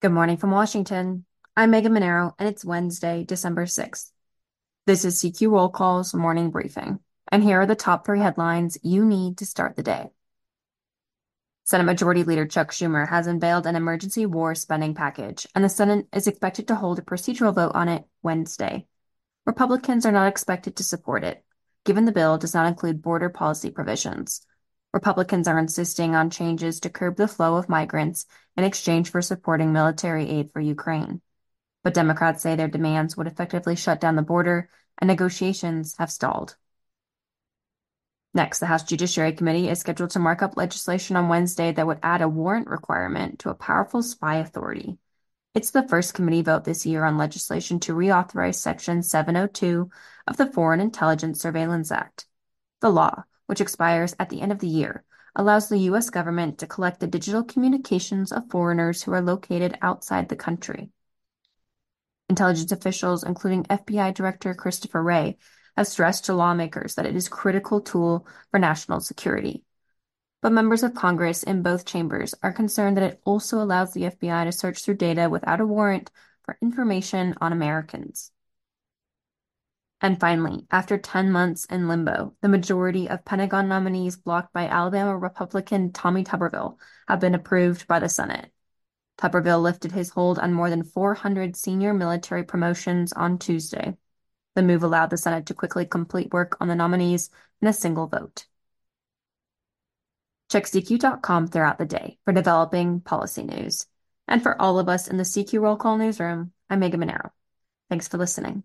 Good morning from Washington. I'm Megan Mineiro, and it's Wednesday, December 6th. This is CQ Roll Call's morning briefing, and here are the top three headlines you need to start the day. Senate Majority Leader Chuck Schumer has unveiled an emergency war spending package, and the Senate is expected to hold a procedural vote on it Wednesday. Republicans are not expected to support it, given the bill does not include border policy provisions. Republicans are insisting on changes to curb the flow of migrants in exchange for supporting military aid for Ukraine. But Democrats say their demands would effectively shut down the border, and negotiations have stalled. Next, the House Judiciary Committee is scheduled to mark up legislation on Wednesday that would add a warrant requirement to a powerful spy authority. It's the first committee vote this year on legislation to reauthorize Section 702 of the Foreign Intelligence Surveillance Act. The law, which expires at the end of the year, allows the U.S. government to collect the digital communications of foreigners who are located outside the country. Intelligence officials, including FBI Director Christopher Wray, have stressed to lawmakers that it is a critical tool for national security. But members of Congress in both chambers are concerned that it also allows the FBI to search through data without a warrant for information on Americans. And finally, after 10 months in limbo, the majority of Pentagon nominees blocked by Alabama Republican Tommy Tuberville have been approved by the Senate. Tuberville lifted his hold on more than 400 senior military promotions on Tuesday. The move allowed the Senate to quickly complete work on the nominees in a single vote. Check CQ.com throughout the day for developing policy news. And for all of us in the CQ Roll Call newsroom, I'm Megan Mineiro. Thanks for listening.